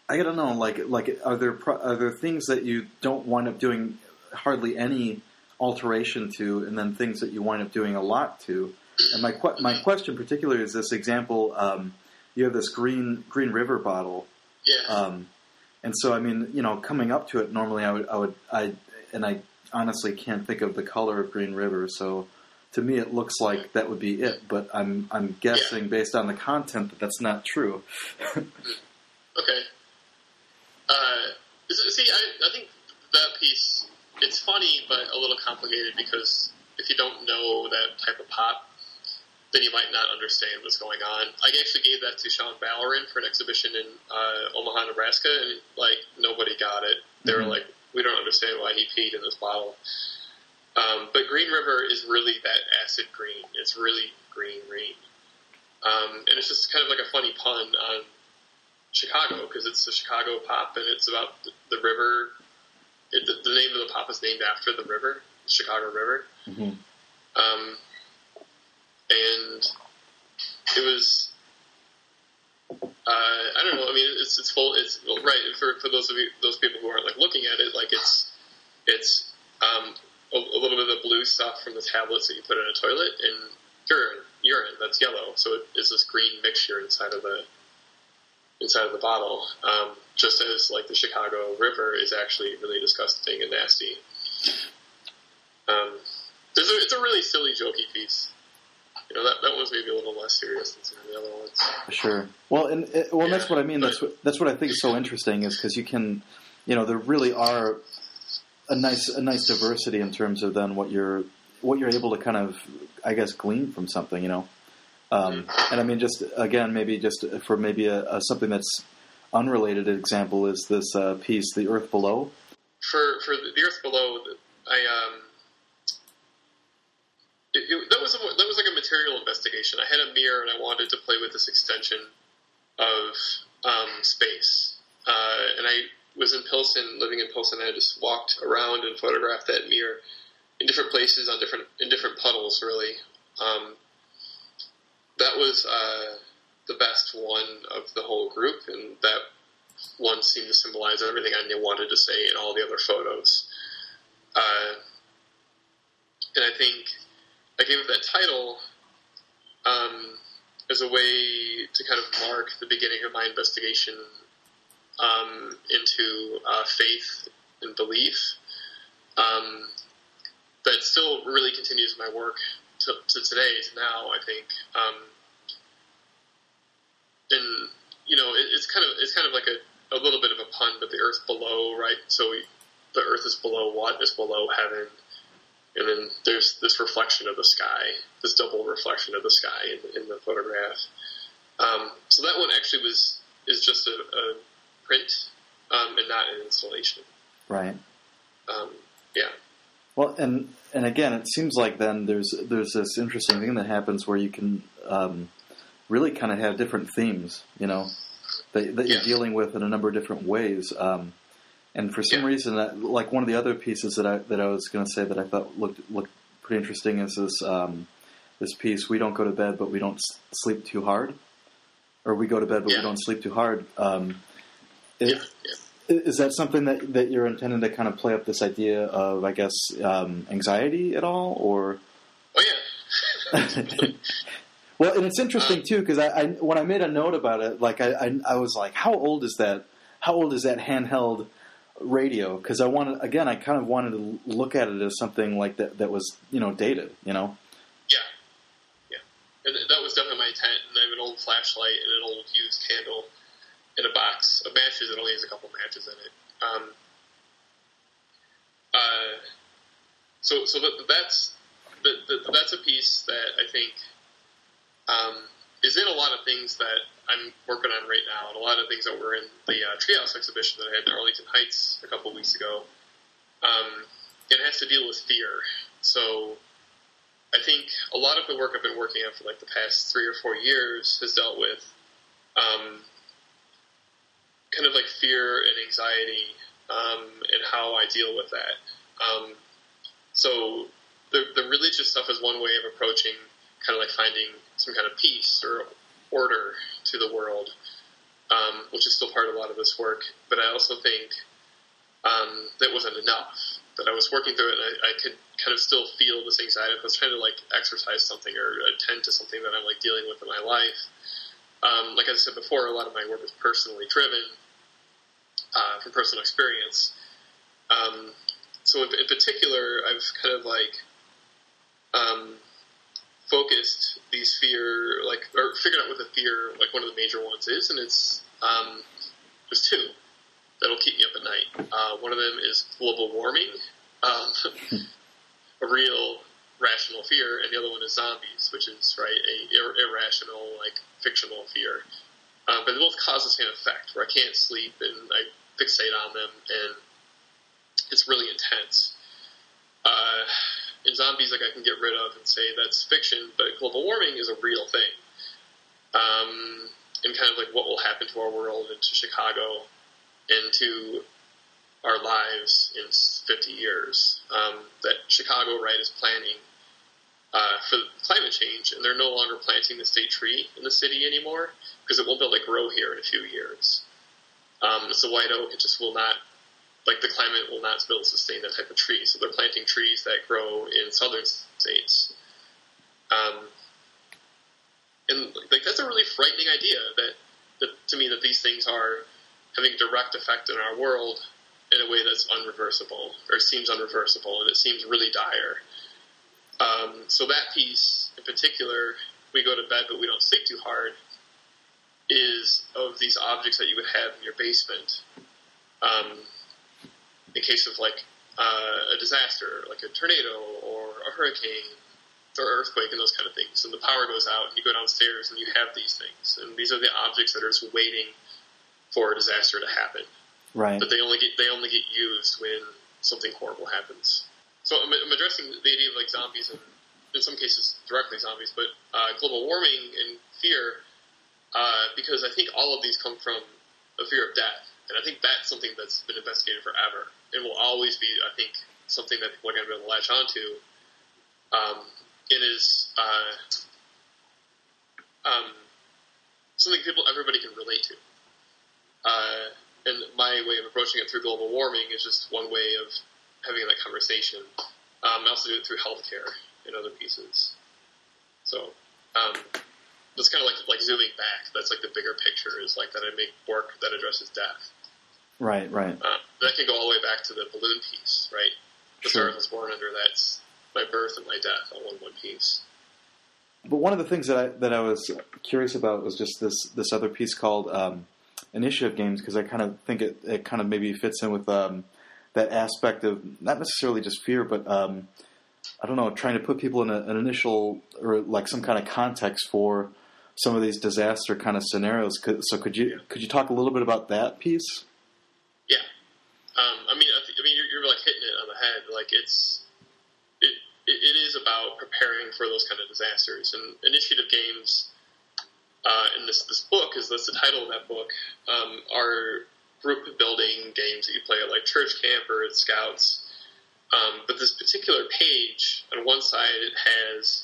I don't know. Like, like, are there pro- are there things that you don't wind up doing hardly any alteration to, and then things that you wind up doing a lot to? And my que- my question particularly is this example. Um, you have this green Green River bottle yeah. um, and so, I mean, you know, coming up to it, normally I would, I would, I, and I honestly can't think of the color of Green River. So, to me, it looks like that would be it. But I'm, I'm guessing based on the content that that's not true. Okay. Uh, see, I, I think that piece it's funny but a little complicated because if you don't know that type of pop, then you might not understand what's going on. I actually gave that to Sean Ballerin for an exhibition in uh, Omaha, Nebraska, and like nobody got it. They Mhm. were like, "We don't understand why he peed in this bottle." Um, but Green River is really that acid green. It's really green green, um, and it's just kind of like a funny pun on Chicago because it's the Chicago pop and it's about the, the river. It, the, the name of the pop is named after the river, the Chicago River. hmm Um, and it was, uh, I don't know. I mean, it's it's full. It's well, right for for those of you those people who aren't like looking at it. Like it's it's um, a, a little bit of the blue stuff from the tablets that you put in a toilet and urine urine that's yellow. So it is this green mixture inside of the inside of the bottle. Um, just as like the Chicago River is actually really disgusting and nasty. Um, a, it's a really silly, jokey piece. You know that that one's maybe a little less serious than some of the other ones. Sure. Well, and uh, well, that's what I mean. That's what that's what I think is so interesting is because you can, you know, there really are a nice a nice diversity in terms of then what you're what you're able to kind of, I guess, glean from something. You know, um, and I mean, just again, maybe just for maybe a, a something that's unrelated example is this uh, piece, "The Earth Below." For for the, Earth Below, I um. It, it, that was a, that was like a material investigation. I had a mirror and I wanted to play with this extension of um, space, uh, and I was in Pilsen, living in Pilsen. And I just walked around and photographed that mirror in different places on different in different puddles. Really, um, that was uh, the best one of the whole group, and that one seemed to symbolize everything I wanted to say in all the other photos. Uh, and I think I gave it that title um, as a way to kind of mark the beginning of my investigation um, into uh, faith and belief. Um, that still really continues my work to, to today, to now. I think, um, and you know, it, it's kind of it's kind of like a, a little bit of a pun, but the earth below, right? So we, the earth is below what is below heaven, and then there's this reflection of the sky, this double reflection of the sky in, in the photograph. Um, so that one actually was is just a, a print um, and not an installation. Right. Um, yeah. Well, and and again, it seems like then there's there's this interesting thing that happens where you can um, really kind of have different themes, you know, that, that you're dealing with in a number of different ways. Um, and for some Yeah. reason, like one of the other pieces that I that I was going to say that I thought looked looked pretty interesting is this um, this piece. We don't go to bed, but we don't sleep too hard, or we go to bed, but Yeah. we don't sleep too hard. Um, it-. Yeah. is that something that, that you're intending to kind of play up this idea of, I guess, um, anxiety at all, or? Oh yeah. well, and it's interesting too because I, I when I made a note about it, like I, I, I was like, how old is that? How old is that handheld radio? Because I wanted again, I kind of wanted to look at it as something like that that was you know dated, you know. Yeah, yeah. That was definitely my intent. And I have an old flashlight and an old used candle in a box of matches that only has a couple matches in it. Um, uh, so, so that, that's that, that, that's a piece that I think um, is in a lot of things that I'm working on right now, and a lot of things that were in the uh, Treehouse exhibition that I had in Arlington Heights a couple weeks ago. Um, it has to deal with fear. So I think a lot of the work I've been working on for like the past three or four years has dealt with um, kind of like fear and anxiety um, and how I deal with that. Um, so the the religious stuff is one way of approaching kind of like finding some kind of peace or order to the world, um, which is still part of a lot of this work. But I also think um, that wasn't enough. That I was working through it, and I, I could kind of still feel this anxiety. I was trying to like exercise something or attend to something that I'm like dealing with in my life. Um, like I said before, a lot of my work is personally driven uh, from personal experience. Um, so in, in, particular, I've kind of like um, focused these fear, like or figured out what the fear, like one of the major ones is, and it's um, there's two that'll keep me up at night. Uh, one of them is global warming, um, a real rational fear, and the other one is zombies, which is right a ir- irrational, like fictional fear. Uh, but they both cause the same effect, where I can't sleep and I fixate on them, and it's really intense. Uh, in zombies, like I can get rid of and say that's fiction, but global warming is a real thing. Um, and kind of like what will happen to our world and to Chicago and to our lives in 50 years. Um, that Chicago, right, is planning uh, for climate change, and they're no longer planting the state tree in the city anymore because it won't be able to grow here in a few years. Um, so white oak, it just will not, like the climate will not to sustain that type of tree. So they're planting trees that grow in southern states. Um, and like that's a really frightening idea that, that to me that these things are having a direct effect in our world in a way that's unreversible or seems unreversible and it seems really dire. Um, so that piece in particular, we go to bed but we don't sleep too hard, is of these objects that you would have in your basement um, in case of like uh, a disaster, like a tornado or a hurricane or earthquake and those kind of things. And the power goes out, and you go downstairs and you have these things. And these are the objects that are just waiting for a disaster to happen. Right. But they only get they only get used when something horrible happens. So I'm, I'm addressing the idea of like zombies and in some cases directly zombies, but uh, global warming and fear uh, because I think all of these come from a fear of death, and I think that's something that's been investigated forever and will always be, I think, something that people are going to be able to latch onto. Um, it is uh, um, something people everybody can relate to. Uh, and my way of approaching it through global warming is just one way of having that conversation. Um, I also do it through healthcare and other pieces. So um, that's kind of like like zooming back. That's like the bigger picture is like that I make work that addresses death. Right, right. Uh, that can go all the way back to the balloon piece, right? The Sure. sure. was born under that's my birth and my death all in one piece. But one of the things that I that I was curious about was just this this other piece called um, Initiative Games because I kind of think it, it kind of maybe fits in with um, that aspect of not necessarily just fear, but um, I don't know, trying to put people in a, an initial or like some kind of context for some of these disaster kind of scenarios. So could you could you talk a little bit about that piece? Yeah, um, I mean, I, th- I mean, you're, you're like hitting it on the head. Like it's it, it is about preparing for those kind of disasters. And initiative games uh, in this this book is that's the title of that book um, are group building games that you play at like church camp or at scouts. Um, but this particular page on one side it has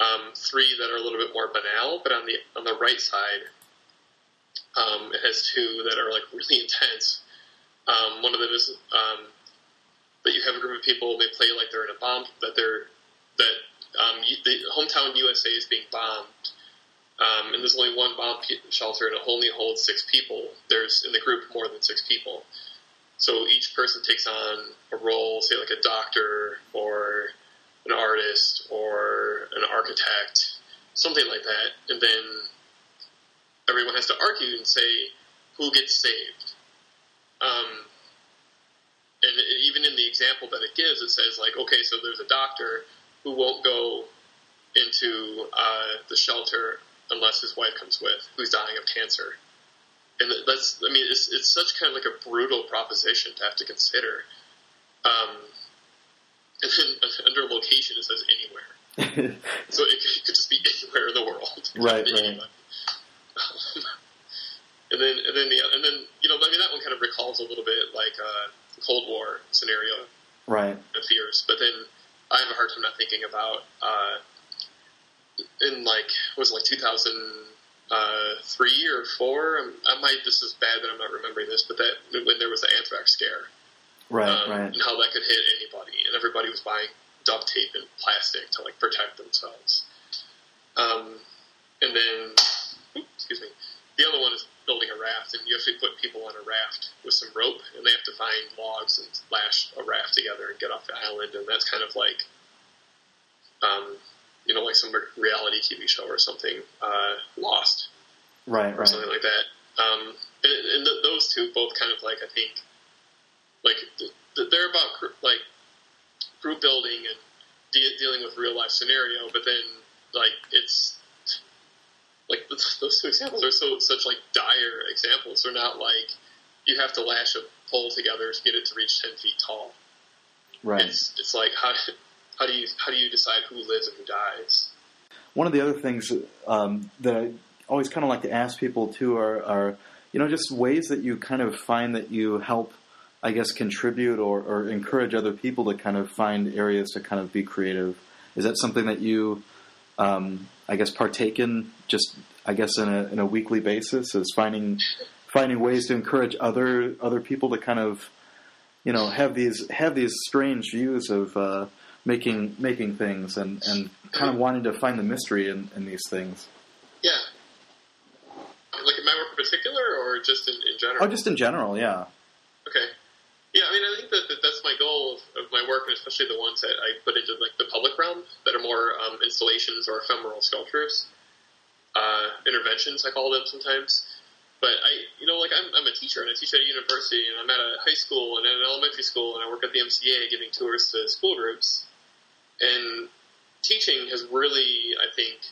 um, three that are a little bit more banal, but on the on the right side um, it has two that are like really intense. Um, one of them is um, that you have a group of people. They play like they're in a bomb. That they're that um, the hometown USA is being bombed, um, and there's only one bomb shelter, and it only holds six people. There's in the group more than six people, so each person takes on a role, say like a doctor or an artist or an architect, something like that, and then everyone has to argue and say who gets saved. Um, and even in the example that it gives, it says like, okay, so there's a doctor who won't go into uh, the shelter unless his wife comes with, who's dying of cancer. And that's, I mean, it's, it's such kind of like a brutal proposition to have to consider. Um, and then under location, it says anywhere. So it could, it could just be anywhere in the world. Right, right. And then, and then the, and then, you know, I mean that one kind of recalls a little bit like a Cold War scenario Right. of fears, but then I have a hard time not thinking about uh, in like was it like 2003 or four. I'm- I might this is bad that I'm not remembering this, but that when there was the anthrax scare, Right. um, right. and how that could hit anybody, and everybody was buying duct tape and plastic to like protect themselves. Um, and then, oops, excuse me, the other one is building a raft, and you have to put people on a raft with some rope, and they have to find logs and lash a raft together and get off the island, and that's kind of like, um, you know, like some reality TV show or something, uh, Lost Right. or Right. something like that. Um, and and th- those two both kind of like I think, like th- th- they're about gr- like group building and de- dealing with real life scenario, but then like it's like those two examples are so such like dire examples. They're not like you have to lash a pole together to get it to reach ten feet tall. Right. It's it's like how how do you how do you decide who lives and who dies? One of the other things um, that I always kind of like to ask people too are, are, you know, just ways that you kind of find that you help, I guess, contribute or, or encourage other people to kind of find areas to kind of be creative. Is that something that you, um, I guess, partake in just, I guess, in a, in a weekly basis? Is finding finding ways to encourage other other people to kind of, you know, have these have these strange views of uh, making making things and, and kind of wanting to find the mystery in, in these things. Yeah. Like in my work in particular, or just in, in general? Oh, just in general, yeah. Okay. Yeah, I mean, I think that, that that's my goal of, of my work, and especially the ones that I put into like the public realm that are more um, installations or ephemeral sculptures, uh, interventions I call them sometimes. But I, you know, like I'm, I'm a teacher and I teach at a university, and I'm at a high school and at an elementary school, and I work at the MCA giving tours to school groups. And teaching has really, I think,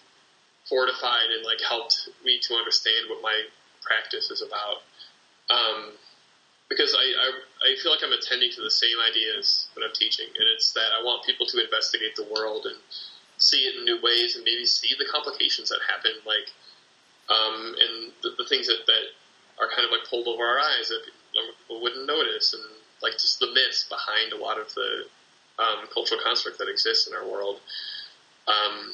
fortified and like helped me to understand what my practice is about. Um, because I, I, I feel like I'm attending to the same ideas when I'm teaching, and it's that I want people to investigate the world and see it in new ways, and maybe see the complications that happen, like um, and the, the things that, that are kind of like pulled over our eyes that people wouldn't notice, and like just the myths behind a lot of the um, cultural construct that exists in our world. Um,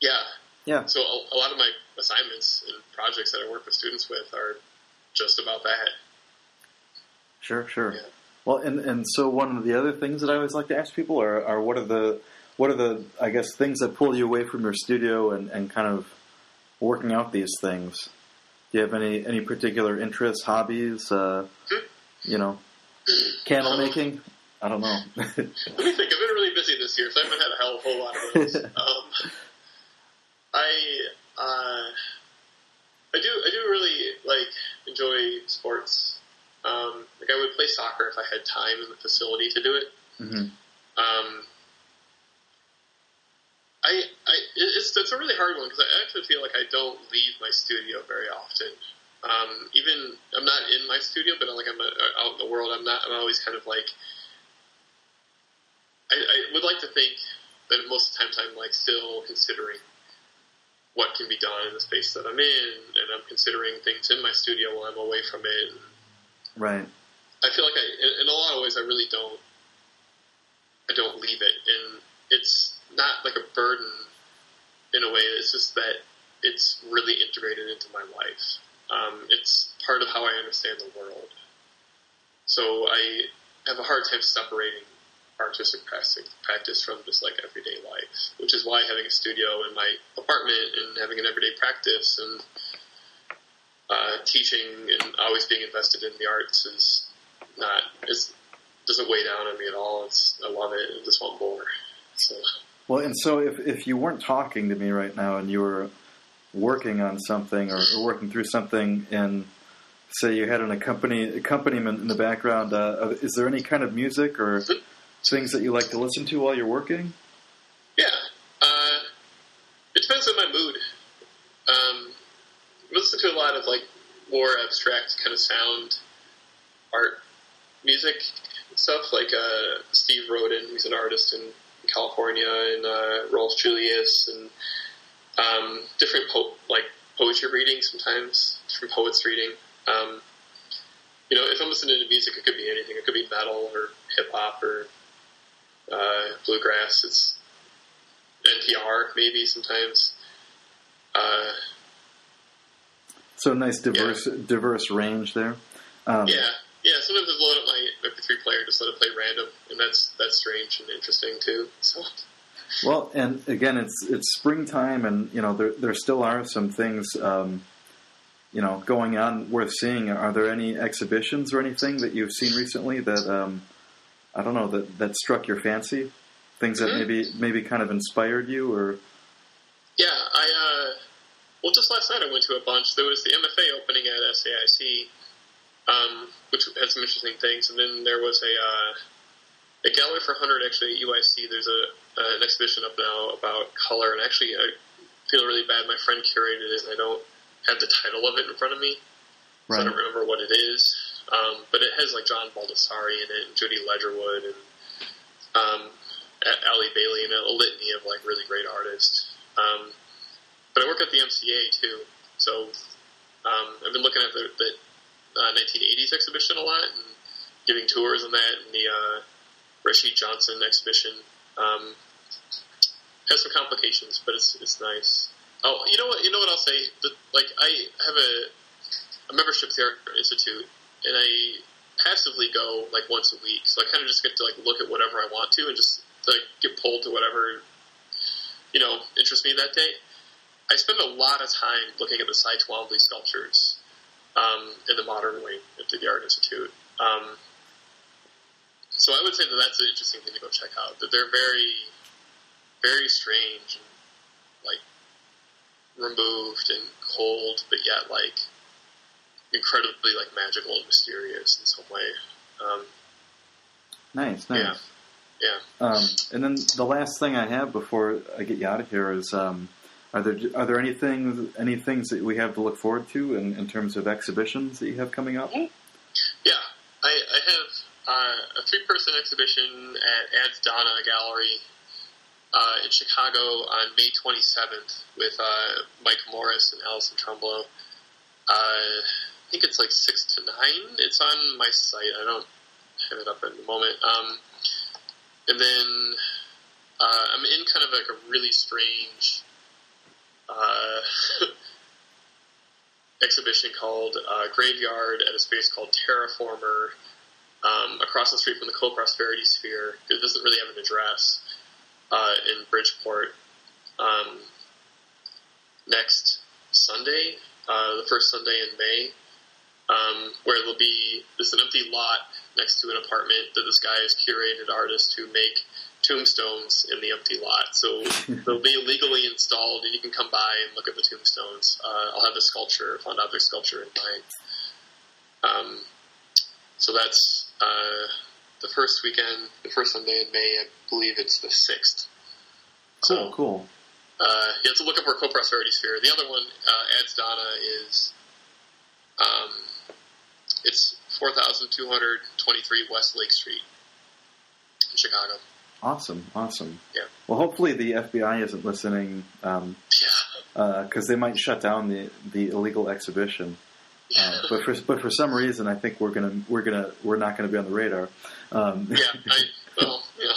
yeah, Yeah. so a, a lot of my assignments and projects that I work with students with are just about that. Sure, sure. Yeah. Well, and and so one of the other things that I always like to ask people are, are what are the what are the I guess things that pull you away from your studio and, and kind of working out these things. Do you have any any particular interests, hobbies? Uh, you know, candle making. I don't know. Let me think. I've been really busy this year, so I haven't had a hell of a whole lot of those. um, I uh, I do I do really like enjoy sports. Um, like I would play soccer if I had time and the facility to do it. hmm Um, I, I it's it's a really hard one because I actually feel like I don't leave my studio very often. Um, even I'm not in my studio, but like I'm uh, out in the world. I'm not. I'm always kind of like. I, I would like to think that most of the times I'm like still considering what can be done in the space that I'm in, and I'm considering things in my studio while I'm away from it. And Right. I feel like I, in, in a lot of ways, I really don't. I don't leave it, and it's not like a burden in a way. It's just that it's really integrated into my life. Um, it's part of how I understand the world. So I have a hard time separating artistic practice, practice from just like everyday life, which is why having a studio in my apartment and having an everyday practice and uh, teaching and always being invested in the arts is not is doesn't weigh down on me at all. It's I love it. I just want more. So Well, and so if if you weren't talking to me right now and you were working on something or, or working through something and say you had an accompany, accompaniment in the background, uh, is there any kind of music or things that you like to listen to while you're working? yeah, uh, it depends on my mood. Um, I listen to a lot of like more abstract kind of sound art music stuff like uh, Steve Roden, who's an artist in California, and uh, Rolf Julius, and um, different po- like poetry reading sometimes, different poets reading. Um, you know, if I'm listening to music, it could be anything. It could be metal or hip hop or uh, bluegrass. It's NPR maybe sometimes. Uh, So nice diverse diverse range there. Um, yeah, yeah. Sometimes I load up my MP3 player, just let it play random, and that's that's strange and interesting too. So Well, and again, it's it's springtime, and you know there there still are some things um, you know going on worth seeing. Are there any exhibitions or anything that you've seen recently that um, I don't know that that struck your fancy? Things that Mhm. maybe maybe kind of inspired you, or yeah, I uh, well, just last night I went to a bunch. There was the MFA opening at SAIC, um, which had some interesting things, and then there was a uh, a Gallery 400 actually at UIC. There's a uh, an exhibition up now about color, and actually I feel really bad. My friend curated it, and I don't have the title of it in front of me, so I don't remember what it is. Um, but it has like John Baldessari in it, and Judy Ledgerwood, and um, A- Ali Bailey, and a litany of like really great artists. Um, but I work at the MCA too, so um, I've been looking at the, the uh, 1980s exhibition a lot and giving tours on that, and the uh, Rashid Johnson exhibition um, has some complications, but it's it's nice. Oh, you know what? You know what I'll say? The, like I have a a membership to the Art Institute, and I passively go like once a week, so I kind of just get to like look at whatever I want to, and just like get pulled to whatever you know interests me that day. I spend a lot of time looking at the Cy Twombly sculptures um, in the modern wing at the Art Institute. Um, so I would say that that's an interesting thing to go check out. That they're very, very strange and like removed and cold, but yet like incredibly like magical and mysterious in some way. Um, Nice, nice. Yeah. yeah. Um, and then the last thing I have before I get you out of here is: um, are there are there anything any things that we have to look forward to in, in terms of exhibitions that you have coming up? Yeah, I, I have uh, a three-person exhibition at Adds Donna Gallery uh, in Chicago on May 27th with uh, Mike Morris and Allison Trumblow. Uh, I think it's like six to nine. It's on my site. I don't have it up at the moment. Um, and then uh, I'm in kind of like a really strange uh, exhibition called uh, Graveyard at a space called Terraformer um, across the street from the Co-Prosperity Sphere. It doesn't really have an address uh, in Bridgeport. Um, next Sunday, uh, the first Sunday in May, um, where there'll be this an empty lot next to an apartment that this guy has curated artists who make tombstones in the empty lot. So they'll be legally installed, and you can come by and look at the tombstones. Uh, I'll have a sculpture, found object sculpture in mind. Um, so that's uh, the first weekend, the first Sunday in May. I believe it's the sixth. Cool, cool. Uh, you have to look up our co-prosperity sphere. The other one, uh, Adds Donna, is um, it's four thousand two hundred twenty-three West Lake Street in Chicago. Awesome, awesome. Yeah. Well, hopefully the FBI isn't listening Yeah, because they might shut down the the illegal exhibition. Uh, but for but for some reason, I think we're gonna we're gonna we're not gonna be on the radar. Um, yeah. I, well, yeah.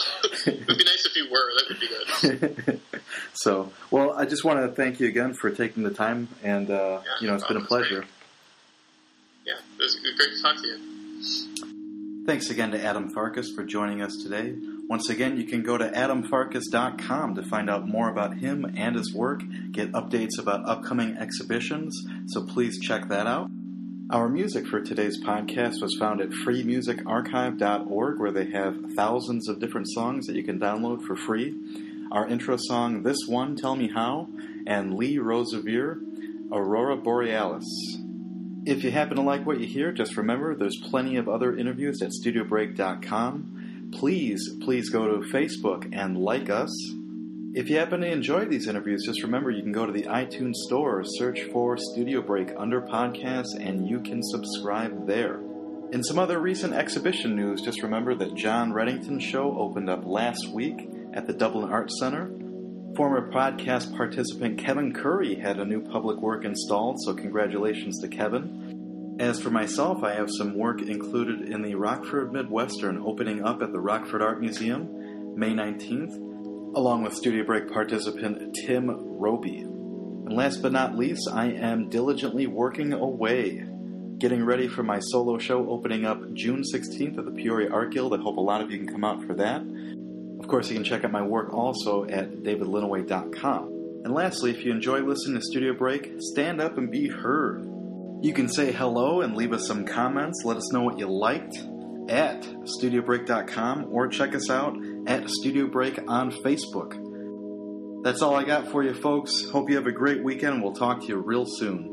It'd be nice if you were. That would be good. so, well, I just want to thank you again for taking the time, and uh, Yeah, you know, no it's been a problem. Pleasure. Was great to talk to you. Thanks again to Adam Farcus for joining us today. Once again, you can go to adamfarcus.com to find out more about him and his work, get updates about upcoming exhibitions, so please check that out. Our music for today's podcast was found at freemusicarchive.org, where they have thousands of different songs that you can download for free. Our intro song, This One, Tell Me How, and Lee Rosevere, Aurora Borealis. If you happen to like what you hear, just remember there's plenty of other interviews at studiobreak.com. Please, please go to Facebook and like us. If you happen to enjoy these interviews, just remember you can go to the iTunes Store, search for Studio Break under podcasts, and you can subscribe there. In some other recent exhibition news, just remember that John Reddington's show opened up last week at the Dublin Arts Center. Former podcast participant Kevin Curry had a new public work installed, so congratulations to Kevin. As for myself, I have some work included in the Rockford Midwestern opening up at the Rockford Art Museum May 19th, along with Studio Break participant Tim Roby. And last but not least, I am diligently working away, getting ready for my solo show opening up June 16th at the Peoria Art Guild. I hope a lot of you can come out for that. Of course, you can check out my work also at davidlinneweh.com. And lastly, if you enjoy listening to Studio Break, stand up and be heard. You can say hello and leave us some comments. Let us know what you liked at studiobreak.com or check us out at Studio Break on Facebook. That's all I got for you, folks. Hope you have a great weekend. We'll talk to you real soon.